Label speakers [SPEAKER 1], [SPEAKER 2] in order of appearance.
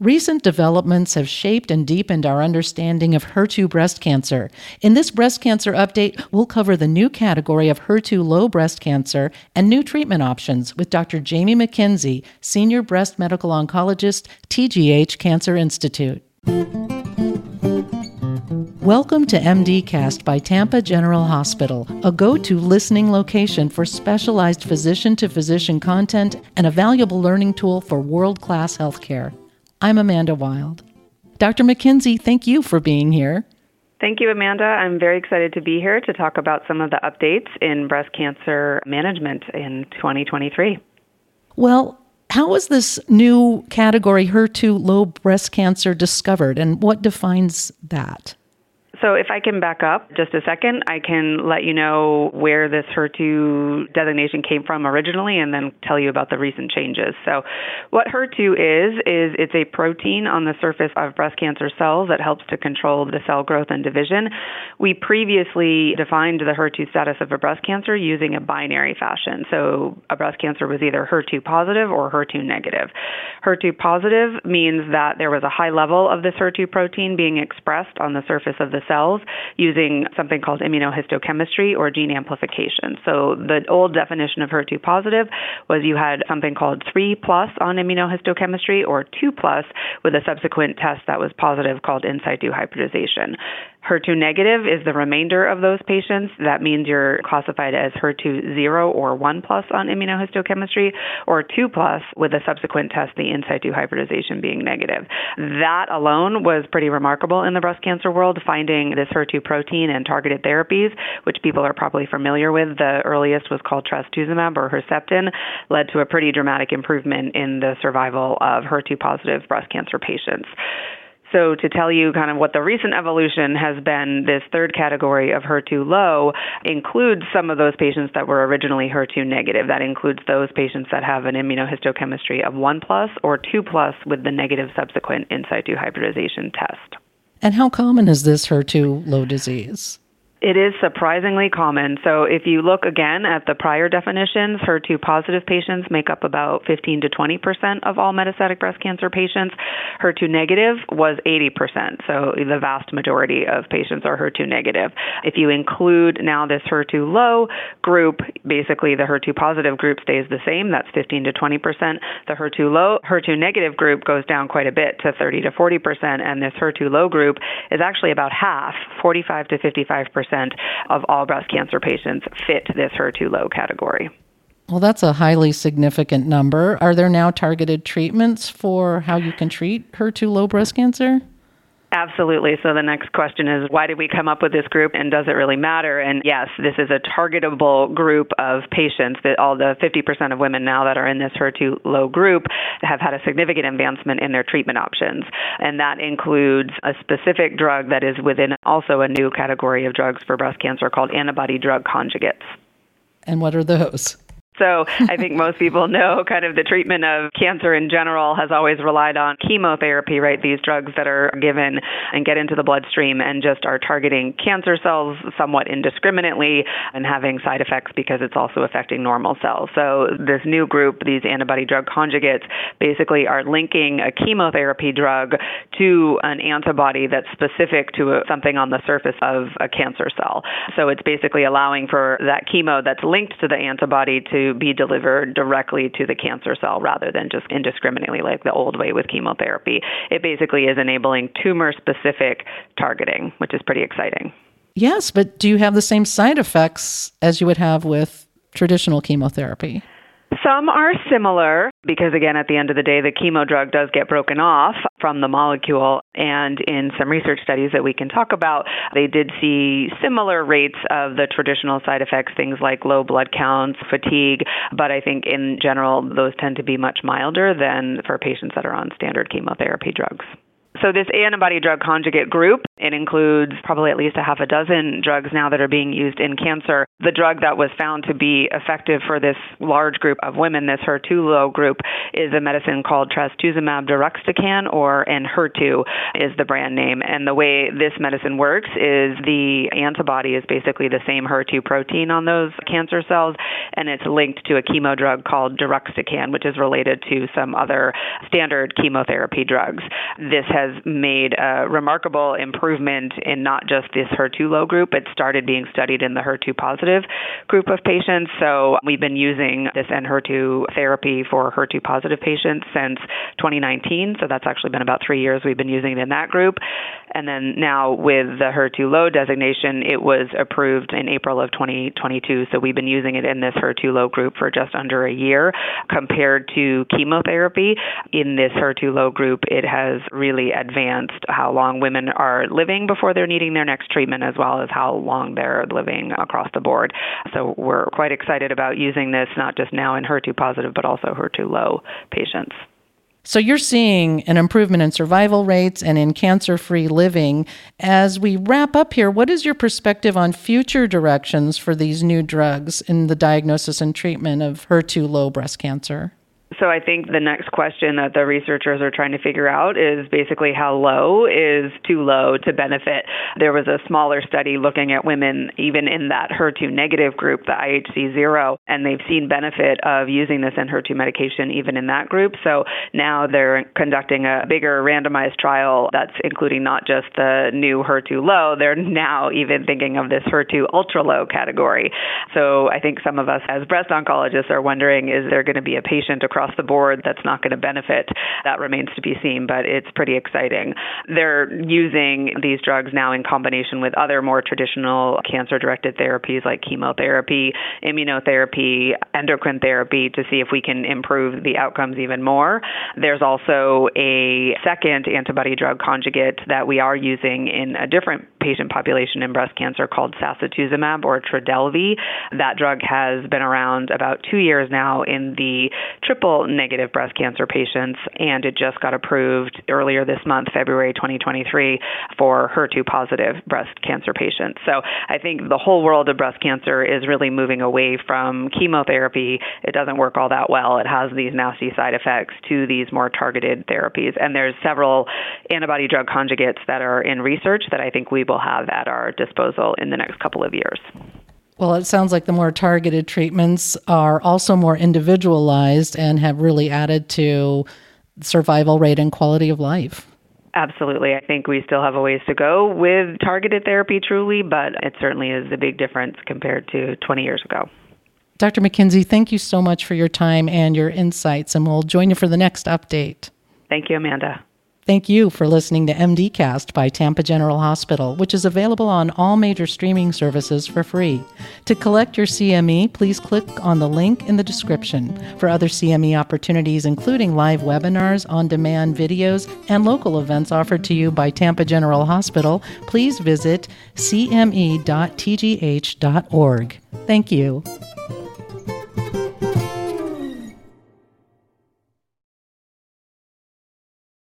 [SPEAKER 1] Recent developments have shaped and deepened our understanding of HER2 breast cancer. In this breast cancer update, we'll cover the new category of HER2 low breast cancer and new treatment options with Dr. Jamie McKenzie, Senior Breast Medical Oncologist, TGH Cancer Institute. Welcome to MDcast by Tampa General Hospital, a go to listening location for specialized physician to physician content and a valuable learning tool for world class healthcare. I'm Amanda Wild. Dr. McKenzie, thank you for being here.
[SPEAKER 2] Thank you, Amanda. I'm very excited to be here to talk about some of the updates in breast cancer management in 2023.
[SPEAKER 1] Well, how was this new category, HER2 low breast cancer, discovered, and what defines that?
[SPEAKER 2] So, if I can back up just a second, I can let you know where this HER2 designation came from originally and then tell you about the recent changes. So, what HER2 is, is it's a protein on the surface of breast cancer cells that helps to control the cell growth and division. We previously defined the HER2 status of a breast cancer using a binary fashion. So, a breast cancer was either HER2 positive or HER2 negative. HER2 positive means that there was a high level of this HER2 protein being expressed on the surface of the cells using something called immunohistochemistry or gene amplification. So the old definition of HER2 positive was you had something called 3 plus on immunohistochemistry or 2 plus with a subsequent test that was positive called in situ hybridization. HER2 negative is the remainder of those patients. That means you're classified as HER2 0 or 1 plus on immunohistochemistry, or 2 plus with a subsequent test, the in situ hybridization being negative. That alone was pretty remarkable in the breast cancer world, finding this HER2 protein and targeted therapies, which people are probably familiar with. The earliest was called trastuzumab or Herceptin, led to a pretty dramatic improvement in the survival of HER2 positive breast cancer patients. So, to tell you kind of what the recent evolution has been, this third category of HER2 low includes some of those patients that were originally HER2 negative. That includes those patients that have an immunohistochemistry of 1 plus or 2 plus with the negative subsequent in situ hybridization test.
[SPEAKER 1] And how common is this HER2 low disease?
[SPEAKER 2] It is surprisingly common. So, if you look again at the prior definitions, HER2 positive patients make up about 15 to 20 percent of all metastatic breast cancer patients. HER2 negative was 80 percent. So, the vast majority of patients are HER2 negative. If you include now this HER2 low group, basically the HER2 positive group stays the same. That's 15 to 20 percent. The HER2 low, HER2 negative group goes down quite a bit to 30 to 40 percent, and this HER2 low group is actually about half, 45 to 55 percent percent of all breast cancer patients fit this HER2 low category.
[SPEAKER 1] Well, that's a highly significant number. Are there now targeted treatments for how you can treat HER2 low breast cancer?
[SPEAKER 2] Absolutely. So the next question is why did we come up with this group and does it really matter? And yes, this is a targetable group of patients that all the 50% of women now that are in this HER2 low group have had a significant advancement in their treatment options. And that includes a specific drug that is within also a new category of drugs for breast cancer called antibody drug conjugates.
[SPEAKER 1] And what are those?
[SPEAKER 2] So I think most people know kind of the treatment of cancer in general has always relied on chemotherapy, right? These drugs that are given and get into the bloodstream and just are targeting cancer cells somewhat indiscriminately and having side effects because it's also affecting normal cells. So this new group, these antibody drug conjugates, basically are linking a chemotherapy drug to an antibody that's specific to a, something on the surface of a cancer cell. So it's basically allowing for that chemo that's linked to the antibody to be delivered directly to the cancer cell rather than just indiscriminately like the old way with chemotherapy. It basically is enabling tumor specific targeting, which is pretty exciting.
[SPEAKER 1] Yes, but do you have the same side effects as you would have with traditional chemotherapy?
[SPEAKER 2] Some are similar because, again, at the end of the day, the chemo drug does get broken off from the molecule. And in some research studies that we can talk about, they did see similar rates of the traditional side effects, things like low blood counts, fatigue. But I think in general, those tend to be much milder than for patients that are on standard chemotherapy drugs. So, this antibody drug conjugate group, it includes probably at least a half a dozen drugs now that are being used in cancer. The drug that was found to be effective for this large group of women, this HER2 low group, is a medicine called trastuzumab deruxtecan, or Enhertu is the brand name. And the way this medicine works is the antibody is basically the same HER2 protein on those cancer cells, and it's linked to a chemo drug called deruxtecan, which is related to some other standard chemotherapy drugs. This has made a remarkable improvement in not just this HER2 low group, it started being studied in the HER2 positive group of patients. So we've been using this Enhertu therapy for HER2 positive patients since 2019. So that's actually been about three years we've been using it in that group. And then now with the HER2 low designation, it was approved in April of 2022. So we've been using it in this HER2 low group for just under a year compared to chemotherapy. In this HER2 low group, it has really advanced how long women are living before they're needing their next treatment, as well as how long they're living across the board. So we're quite excited about using this not just now in HER2 positive, but also HER2 low patients.
[SPEAKER 1] So you're seeing an improvement in survival rates and in cancer free living. As we wrap up here, what is your perspective on future directions for these new drugs in the diagnosis and treatment of HER2 low breast cancer?
[SPEAKER 2] So I think the next question that the researchers are trying to figure out is basically how low is too low to benefit. There was a smaller study looking at women even in that HER2 negative group, the IHC 0, and they've seen benefit of using this HER2 medication even in that group. So now they're conducting a bigger randomized trial that's including not just the new HER2 low, they're now even thinking of this HER2 ultra low category. So I think some of us as breast oncologists are wondering is there going to be a patient across the board that's not going to benefit. That remains to be seen, but it's pretty exciting. They're using these drugs now in combination with other more traditional cancer directed therapies like chemotherapy, immunotherapy, endocrine therapy to see if we can improve the outcomes even more. There's also a second antibody drug conjugate that we are using in a different patient population in breast cancer called sacituzumab or Trodelvy. That drug has been around about two years now in the triple negative breast cancer patients, and it just got approved earlier this month, February 2023, for HER2 positive breast cancer patients. So I think the whole world of breast cancer is really moving away from chemotherapy. It doesn't work all that well. It has these nasty side effects to these more targeted therapies. And there's several antibody drug conjugates that are in research that I think we will have at our disposal in the next couple of years.
[SPEAKER 1] Well, it sounds like the more targeted treatments are also more individualized and have really added to survival rate and quality of life.
[SPEAKER 2] Absolutely. I think we still have a ways to go with targeted therapy, truly, but it certainly is a big difference compared to 20 years ago.
[SPEAKER 1] Dr. McKenzie, thank you so much for your time and your insights, and we'll join you for the next update.
[SPEAKER 2] Thank you, Amanda.
[SPEAKER 1] Thank you for listening to MDcast by Tampa General Hospital, which is available on all major streaming services for free. To collect your CME, please click on the link in the description. For other CME opportunities, including live webinars, on demand videos, and local events offered to you by Tampa General Hospital, please visit cme.tgh.org. Thank you.